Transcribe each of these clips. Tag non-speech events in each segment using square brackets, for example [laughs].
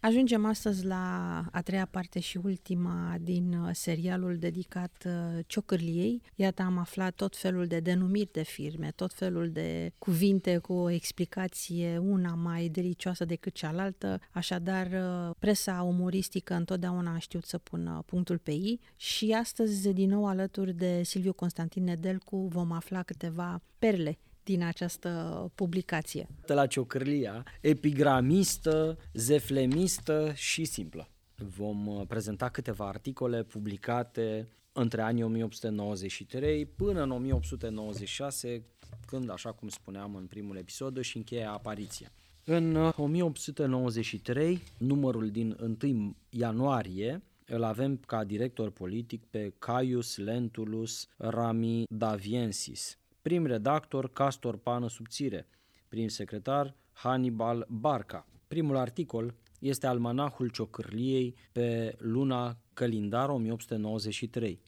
Ajungem astăzi la a treia parte și ultima din uh, serialul dedicat uh, ciocârliei. Iată, am aflat tot felul de denumiri de firme, tot felul de cuvinte cu o explicație una mai delicioasă decât cealaltă. Așadar, uh, presa umoristică întotdeauna a știut să pună punctul pe ei și astăzi, din nou alături de Silviu Constantin Nedelcu, vom afla câteva perle din această publicație. La ciocârlia, epigramistă, zeflemistă și simplă. Vom uh, prezenta câteva articole publicate între anii 1893 până în 1896, când, așa cum spuneam în primul episod, își încheie apariția. În 1893, uh, numărul din 1 ianuarie, îl avem ca director politic pe Caius Lentulus Ramidaviensis, prim redactor Castor Pană Subțire, prim secretar Hannibal Barca. Primul articol este Almanahul Ciocârliei pe luna Călindar 1893.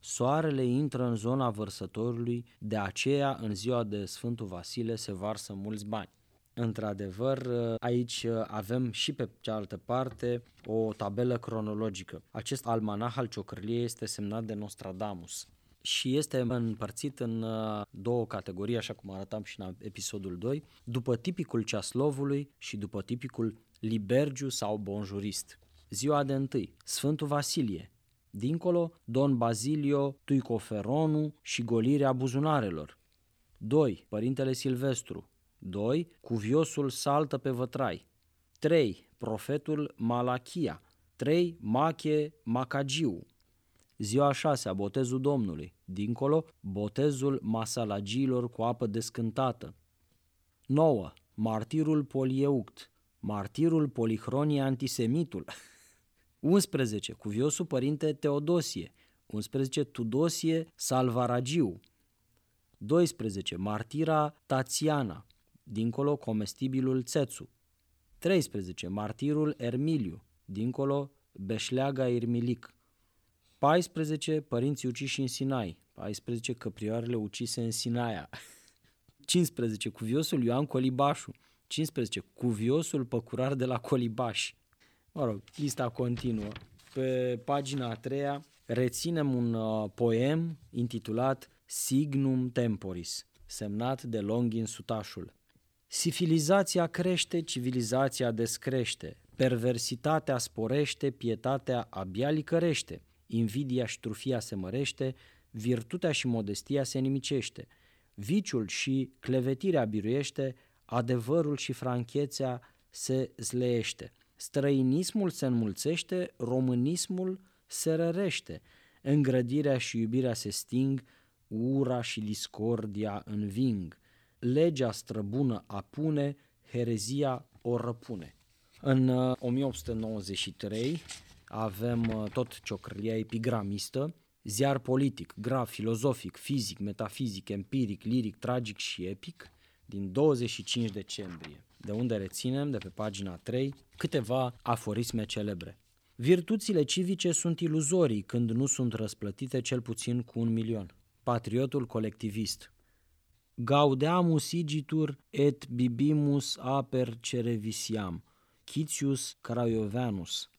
Soarele intră în zona vărsătorului, de aceea în ziua de Sfântul Vasile se varsă mulți bani. Într-adevăr, aici avem și pe cealaltă parte o tabelă cronologică. Acest almanah al ciocârliei este semnat de Nostradamus și este împărțit în uh, două categorii, așa cum arătam și în episodul 2, după tipicul ceaslovului și după tipicul libergiu sau bonjurist. Ziua de întâi, Sfântul Vasilie, dincolo Don Bazilio Tuicoferonu și golirea buzunarelor. 2. Părintele Silvestru. 2. Cuviosul saltă pe vătrai. 3. Profetul Malachia. 3. Mache Macagiu. Ziua a șasea, botezul Domnului. Dincolo, botezul masalagilor cu apă descântată. 9. Martirul Polieuct. Martirul Polihronie Antisemitul. [laughs] 11. Cuviosul Părinte Teodosie. 11. Tudosie Salvaragiu. 12. Martira Tațiana. Dincolo, comestibilul Țețu. 13. Martirul Ermiliu. Dincolo, Beșleaga Irmilic. 14 părinți uciși în Sinai, 14 căprioarele ucise în Sinaia, [laughs] 15 cuviosul Ioan Colibașu, 15 cuviosul păcurar de la Colibaș. Mă rog, lista continuă. Pe pagina a treia reținem un uh, poem intitulat Signum Temporis, semnat de Longin Sutașul. Sifilizația crește, civilizația descrește, perversitatea sporește, pietatea abia licărește – invidia și trufia se mărește, virtutea și modestia se nimicește, viciul și clevetirea biruiește, adevărul și franchețea se zleiește, străinismul se înmulțește, românismul se rărește, îngrădirea și iubirea se sting, ura și discordia înving, legea străbună apune, herezia o răpune. În 1893, uh, avem uh, tot ciocrălia epigramistă, ziar politic, graf, filozofic, fizic, metafizic, empiric, liric, tragic și epic, din 25 decembrie, de unde reținem, de pe pagina 3, câteva aforisme celebre. Virtuțile civice sunt iluzorii când nu sunt răsplătite cel puțin cu un milion. Patriotul colectivist. Gaudeamus igitur et bibimus aper cerevisiam. Chitius Craioveanus.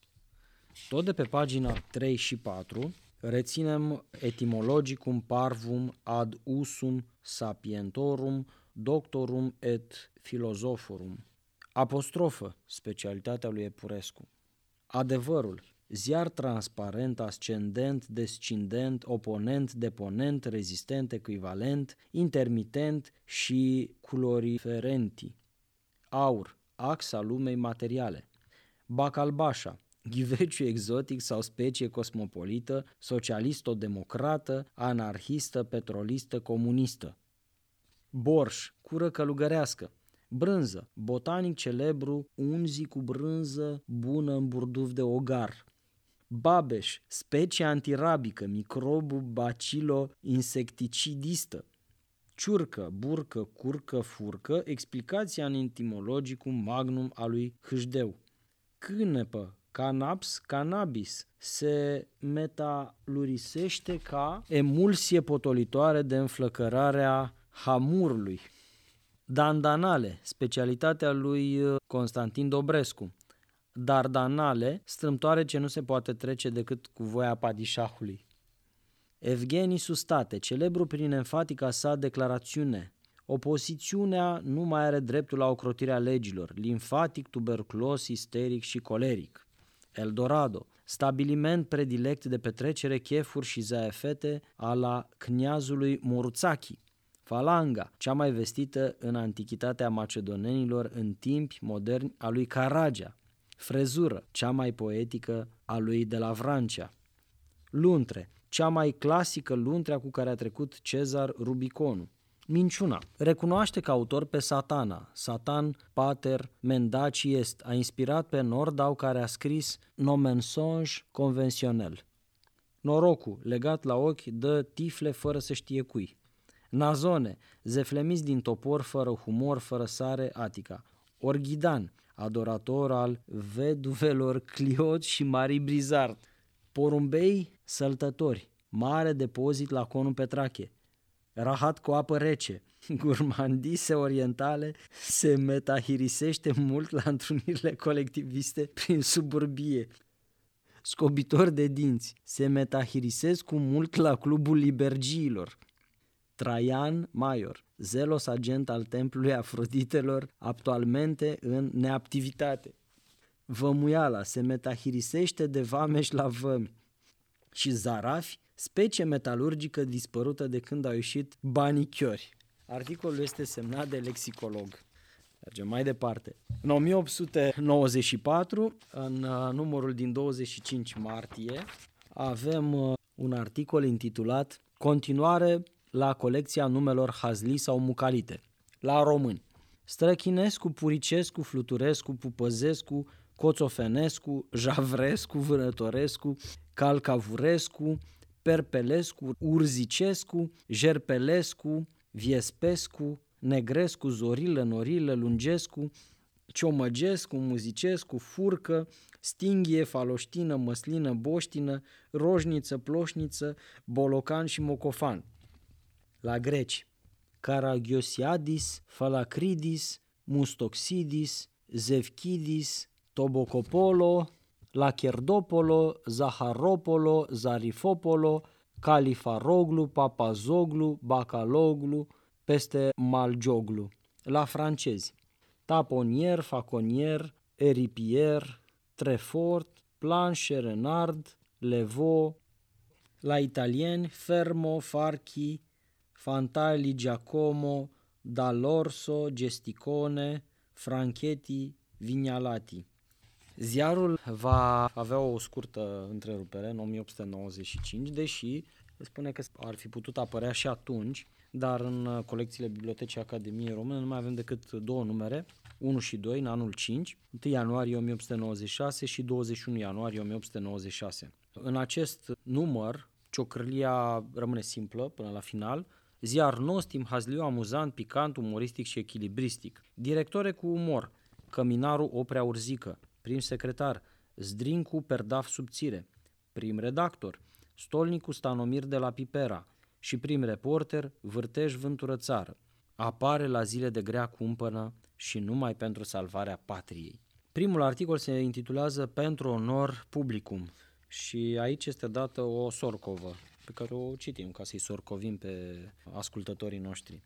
Tot de pe pagina 3 și 4 reținem etimologicum parvum ad usum sapientorum doctorum et filozoforum. Apostrofă, specialitatea lui Epurescu. Adevărul, ziar transparent, ascendent, descendent, oponent, deponent, rezistent, echivalent, intermitent și culoriferenti. Aur, axa lumei materiale. Bacalbașa, ghiveciu exotic sau specie cosmopolită, socialisto-democrată, anarhistă, petrolistă, comunistă. Borș, cură călugărească. Brânză, botanic celebru, unzi cu brânză bună în burduf de ogar. Babeș, specie antirabică, microbu bacilo insecticidistă. Ciurcă, burcă, curcă, furcă, explicația în etimologicum magnum a lui Hâșdeu. Cânepă, canaps, cannabis, se metalurisește ca emulsie potolitoare de înflăcărare a hamurului. Dandanale, specialitatea lui uh, Constantin Dobrescu. dardanale, strâmtoare ce nu se poate trece decât cu voia padișahului. Evgeni Sustate, celebru prin enfatica sa declarațiune, opozițiunea nu mai are dreptul la ocrotirea legilor, limfatic, tuberculos, isteric și coleric. Eldorado, stabiliment predilect de petrecere, chefuri și zaefete a la cniazului Moruțachi, Falanga, cea mai vestită în antichitatea macedonenilor în timpi moderni a lui Caragea, frezură, cea mai poetică a lui de la Vrancea, luntre, cea mai clasică luntrea cu care a trecut Cezar Rubiconu, Minciuna. Recunoaște ca autor pe Satana, Satan Pater Mendaci est, a inspirat pe Nordau care a scris Nomensonge convenționel. Norocul, legat la ochi, dă tifle fără să știe cui. Nazone, zeflemis din topor fără humor, fără sare, Atica. Orghidan, adorator al veduvelor Cliot și Marii Brizard. Porumbei, săltători, mare depozit la conul Petrache rahat cu apă rece. [laughs] Gurmandise orientale se metahirisește mult la întrunirile colectiviste prin suburbie. Scobitor de dinți se metahirisesc cu mult la clubul libergiilor. Traian Maior, zelos agent al templului Afroditelor, actualmente în neactivitate. Vămuiala se metahirisește de vameș la vămi. Și zarafi specie metalurgică dispărută de când au ieșit banii chiori. Articolul este semnat de lexicolog. Mergem mai departe. În 1894, în uh, numărul din 25 martie, avem uh, un articol intitulat Continuare la colecția numelor Hazli sau Mucalite, la români. Străchinescu, Puricescu, Fluturescu, Pupăzescu, Coțofenescu, Javrescu, Vânătorescu, Calcavurescu, Perpelescu, Urzicescu, Jerpelescu, Viespescu, Negrescu, Zorilă, Norilă, Lungescu, Ciomăgescu, Muzicescu, Furcă, Stinghie, Faloștină, Măslină, Boștină, Roșniță, Ploșniță, Bolocan și Mocofan. La greci, Caragiosiadis, Falacridis, Mustoxidis, Zevchidis, Tobocopolo, Lacherdopolo, Zaharopolo, Zarifopolo, Califaroglu, Papazoglu, Bacaloglu, peste Malgioglu. La francezi, Taponier, Faconier, Eripier, Trefort, Planche, Renard, Levo, la italieni, Fermo, Farchi, Fantali, Giacomo, Dall'Orso, Gesticone, Franchetti, Vignalati. Ziarul va avea o scurtă întrerupere în 1895, deși spune că ar fi putut apărea și atunci, dar în colecțiile Bibliotecii Academiei Române nu mai avem decât două numere, 1 și 2 în anul 5, 1 ianuarie 1896 și 21 ianuarie 1896. În acest număr, ciocrâlia rămâne simplă până la final, ziar nostim, hazliu, amuzant, picant, umoristic și echilibristic. Directore cu umor, Căminarul Oprea Urzică, prim secretar, Zdrincu Perdaf Subțire, prim redactor, Stolnicu Stanomir de la Pipera și prim reporter Vârtej Vântură Țară. Apare la zile de grea cumpănă și numai pentru salvarea patriei. Primul articol se intitulează Pentru onor publicum și aici este dată o sorcovă pe care o citim ca să-i sorcovim pe ascultătorii noștri.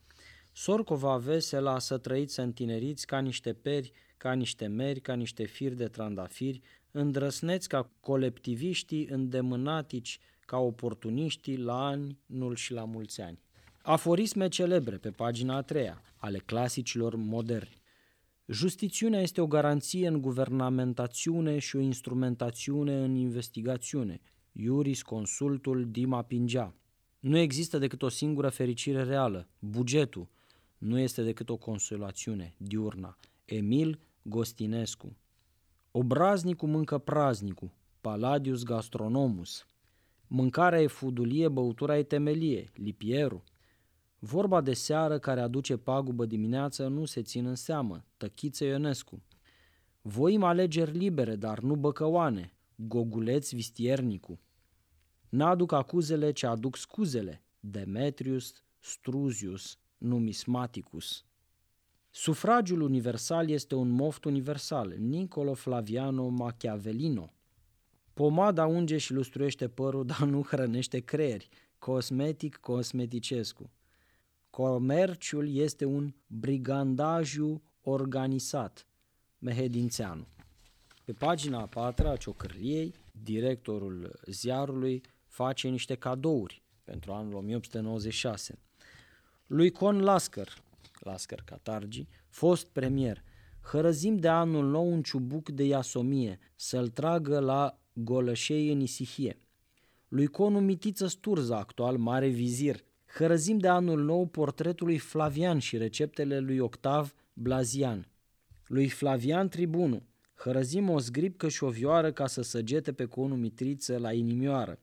Sorcova vesela să trăiți întineriți ca niște peri ca niște meri, ca niște firi de trandafiri, îndrăsneți ca colectiviștii, îndemânatici ca oportuniștii la anul și la mulți ani. Aforisme celebre pe pagina a treia ale clasicilor moderni. Justițiunea este o garanție în guvernamentațiune și o instrumentațiune în investigațiune. Iuris consultul Dima Pingea. Nu există decât o singură fericire reală, bugetul. Nu este decât o consolațiune, diurna. Emil Gostinescu. Obraznicul mâncă praznicul, Paladius gastronomus. Mâncarea e fudulie, băutura e temelie, lipierul. Vorba de seară care aduce pagubă dimineață nu se țin în seamă, Tăchiță Ionescu. Voim alegeri libere, dar nu băcăoane, Goguleț Vistiernicu. N-aduc acuzele ce aduc scuzele, Demetrius Struzius Numismaticus. Sufragiul universal este un moft universal. Niccolo Flaviano Machiavelino. Pomada unge și lustruiește părul, [laughs] dar nu hrănește creieri. Cosmetic cosmeticescu. Comerciul este un brigandajiu organizat. Mehedințeanu. Pe pagina a patra a ciocârliei, directorul ziarului face niște cadouri pentru anul 1896. Lui Con Lasker, Lasker Catargi, fost premier, hărăzim de anul nou un ciubuc de iasomie, să-l tragă la golășei în isihie. Lui Conu Mitiță Sturza, actual mare vizir, hărăzim de anul nou portretul lui Flavian și receptele lui Octav Blazian. Lui Flavian Tribunu, hărăzim o zgripcă și o vioară ca să săgete pe Conu Mitriță la inimioară.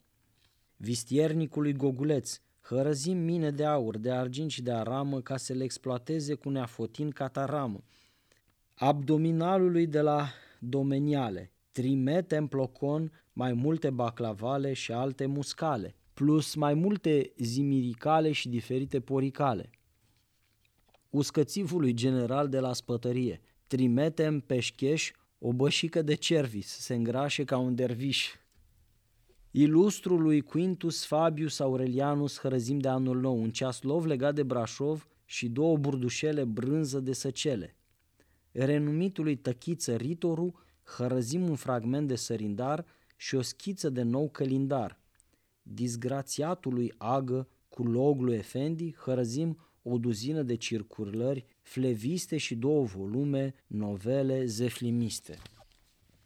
Vistiernicului Goguleț, hărăzim mine de aur, de argint și de aramă ca să le exploateze cu neafotin cataramă. Abdominalului de la domeniale, trimete în plocon mai multe baclavale și alte muscale, plus mai multe zimiricale și diferite poricale. Uscățivului general de la spătărie, trimete în peșcheș o bășică de cervis, se îngrașe ca un derviș. Ilustrului Quintus Fabius Aurelianus hărăzim de anul nou, un ceaslov legat de Brașov și două burdușele brânză de săcele. Renumitului Tăchiță Ritoru hărăzim un fragment de sărindar și o schiță de nou călindar. Disgrațiatului Agă cu loglu Efendi hărăzim o duzină de circulări fleviste și două volume novele zeflimiste.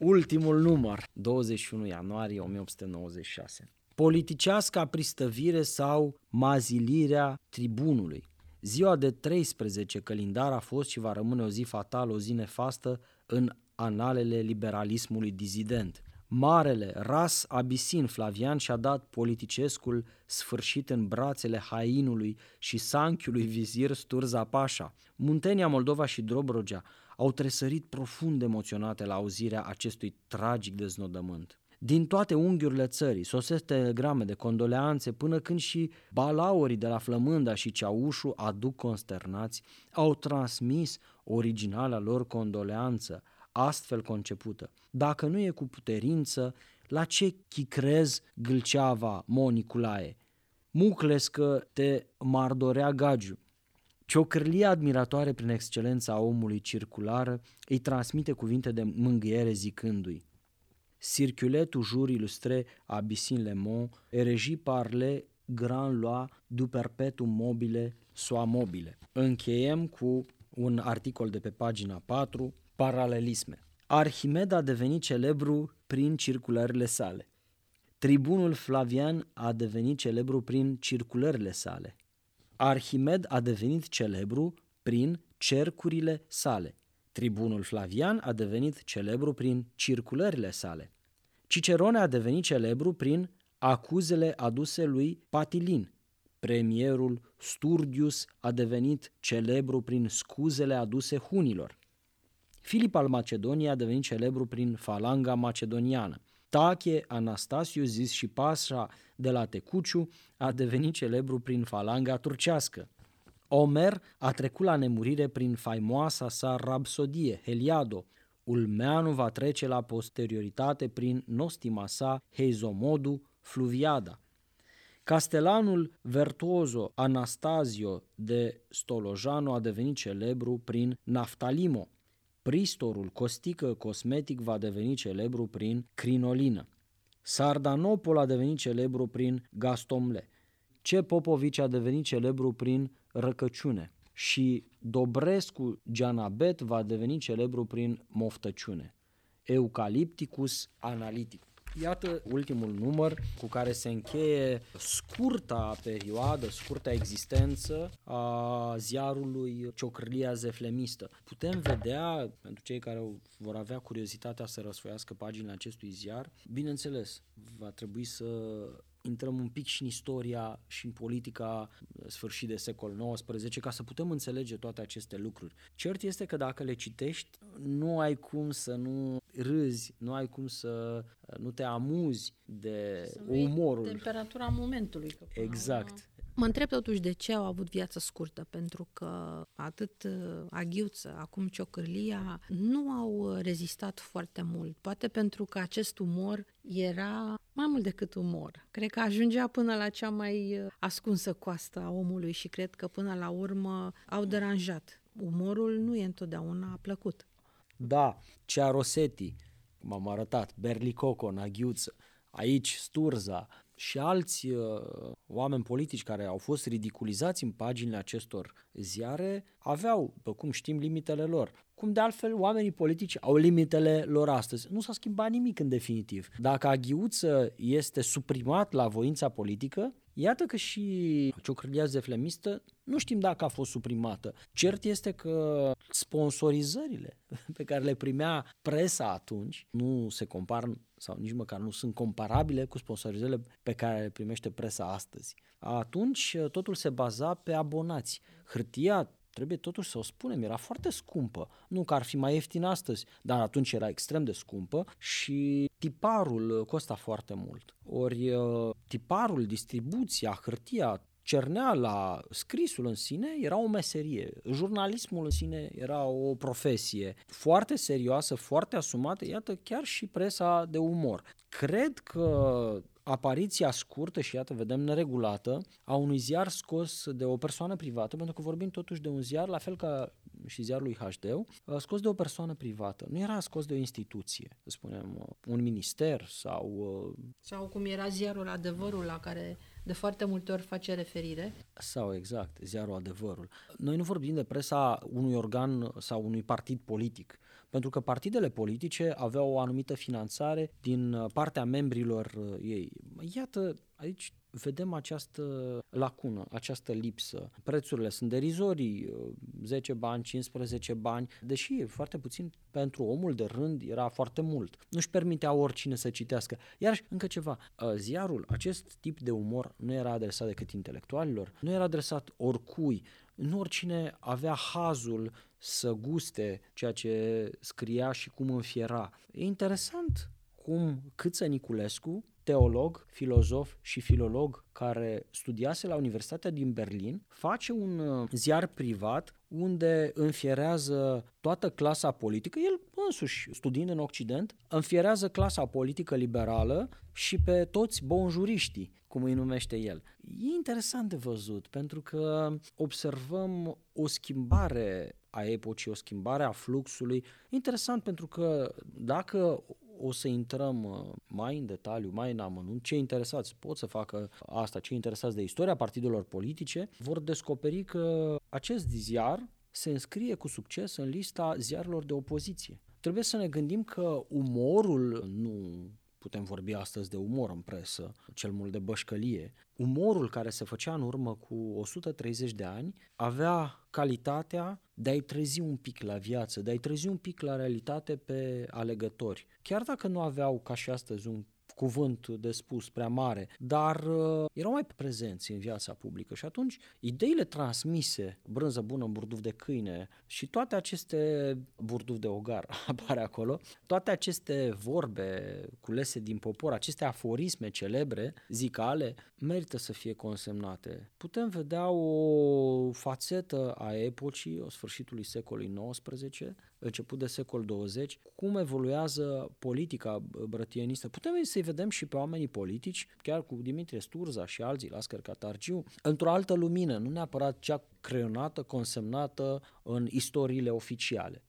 Ultimul număr, 21 ianuarie 1896. Politiceasca pristăvire sau mazilirea tribunului. Ziua de 13 călindar a fost și va rămâne o zi fatală, o zi nefastă în analele liberalismului dizident. Marele ras abisin Flavian și-a dat politicescul sfârșit în brațele hainului și sanchiului vizir Sturza Pașa. Muntenia, Moldova și Dobrogea au tresărit profund emoționate la auzirea acestui tragic deznodământ. Din toate unghiurile țării sosesc telegrame de condoleanțe până când și balaurii de la Flămânda și Ceaușu aduc consternați, au transmis originala lor condoleanță, astfel concepută. Dacă nu e cu puterință, la ce chicrez gâlceava Moniculae? Mucles că te mardorea gagiu. Ciocârlia admiratoare prin excelența omului circulară îi transmite cuvinte de mângâiere zicându-i Circuler toujours illustré à Bissin Le Mont et régi par le grand loi du perpetuum mobile soit mobile. Încheiem cu un articol de pe pagina 4, paralelisme. Arhimed a devenit celebru prin circulările sale. Tribunul Flavian a devenit celebru prin circulările sale. Arhimed a devenit celebru prin cercurile sale. Tribunul Flavian a devenit celebru prin circulările sale. Cicerone a devenit celebru prin acuzele aduse lui Patilin. Premierul Sturdius a devenit celebru prin scuzele aduse hunilor. Filip al Macedoniei a devenit celebru prin falanga macedoniană. Tache Anastasiu, zis și Pasha de la Tecuciu, a devenit celebru prin falanga turcească. Omer a trecut la nemurire prin faimoasa sa rapsodie, Heliado. Ulmeanu va trece la posterioritate prin nostima sa Heizomodu Fluviada. Castelanul virtuoso Anastasio de Stolojano a devenit celebru prin Naftalimo. Pristorul Costică Cosmetic va deveni celebru prin crinolină. Sardanopol a devenit celebru prin Gastomle. Ce Popovici a devenit celebru prin răcăciune. Și Dobrescu Gianabet va deveni celebru prin moftăciune. Eucalipticus analyticus. Iată ultimul număr cu care se încheie scurta perioadă, scurta existență a ziarului Ciocrlia Zeflemistă. Putem vedea, pentru cei care vor avea curiozitatea să răsfoiască paginile acestui ziar, bineînțeles, va trebui să intrăm un pic și în istoria și în politica sfârșit de secol XIX ca să putem înțelege toate aceste lucruri. Cert este că dacă le citești, nu ai cum să nu râzi, nu ai cum să nu te amuzi de să umorul. temperatura momentului. Că exact. Mă întreb totuși de ce au avut viață scurtă, pentru că atât uh, Aghiuță, acum Ciocârlia, nu au rezistat foarte mult. Poate pentru că acest umor era mai mult decât umor. Cred că ajungea până la cea mai uh, ascunsă coastă a omului și cred că până la urmă au deranjat. Umorul nu e întotdeauna plăcut. Da, Cea Rosetti, cum am arătat, Berlicoco, Naghiuță, aici Sturza, și alți uh, oameni politici care au fost ridiculizați în paginile acestor ziare aveau, după cum știm, limitele lor. Cum de altfel oamenii politici au limitele lor astăzi. Nu s-a schimbat nimic în definitiv. Dacă aghiuță este suprimat la voința politică, Iată că și ciocrălia zeflemistă nu știm dacă a fost suprimată. Cert este că sponsorizările pe care le primea presa atunci nu se compară sau nici măcar nu sunt comparabile cu sponsorizările pe care le primește presa astăzi. Atunci totul se baza pe abonați. Hârtia trebuie totuși să o spunem, era foarte scumpă. Nu că ar fi mai ieftin astăzi, dar atunci era extrem de scumpă și tiparul costa foarte mult. Ori tiparul, distribuția, hârtia, cerneala, scrisul în sine era o meserie, jurnalismul în sine era o profesie foarte serioasă, foarte asumată, iată chiar și presa de umor. Cred că apariția scurtă și iată vedem neregulată a unui ziar scos de o persoană privată, pentru că vorbim totuși de un ziar, la fel ca și ziarul lui HD, scos de o persoană privată. Nu era scos de o instituție, să spunem, un minister sau... Uh, sau cum era ziarul Adevărul la care de foarte multe ori face referire. Sau exact, ziarul Adevărul. Noi nu vorbim de presa unui organ sau unui partid politic, pentru că partidele politice aveau o anumită finanțare din partea membrilor uh, ei. Iată, aici vedem această lacună, această lipsă. Prețurile sunt derizorii, 10 bani, 15 bani, deși e foarte puțin pentru omul de rând era foarte mult. Nu-și permitea oricine să citească. Iar încă ceva, ă, ziarul, acest tip de umor nu era adresat decât intelectualilor, nu era adresat oricui, nu oricine avea hazul să guste ceea ce scria și cum înfiera. E interesant cum Câță Niculescu teolog, filozof și filolog care studiase la Universitatea din Berlin, face un uh, ziar privat unde înfierează toată clasa politică, el însuși studiind în Occident, înfierează clasa politică liberală și pe toți bonjuriștii, cum îi numește el. E interesant de văzut, pentru că observăm o schimbare a epocii, o schimbare a fluxului. Interesant pentru că dacă o să intrăm uh, mai în detaliu, mai în amănunt. Cei interesați pot să facă asta, cei interesați de istoria partidelor politice vor descoperi că acest ziar se înscrie cu succes în lista ziarelor de opoziție. Trebuie să ne gândim că umorul nu putem vorbi astăzi de umor în presă, cel mult de bășcălie. Umorul care se făcea în urmă cu 130 de ani avea calitatea de a-i trezi un pic la viață, de a-i trezi un pic la realitate pe alegători. Chiar dacă nu aveau ca și astăzi un cuvânt de spus prea mare, dar uh, erau mai prezenți în viața publică și atunci ideile transmise, brânză bună în burduf de câine și toate aceste burduf de ogar [laughs] apare acolo, toate aceste vorbe culese din popor, aceste aforisme celebre, zicale, merită să fie consemnate. Putem vedea o fațetă a epocii, o sfârșitului secolului XIX, început de secol 20, cum evoluează politica brătienistă. Putem să-i vedem și pe oamenii politici, chiar cu Dimitrie Sturza și alții, Lascar Catargiu, într-o altă lumină, nu neapărat cea creionată, consemnată în istoriile oficiale.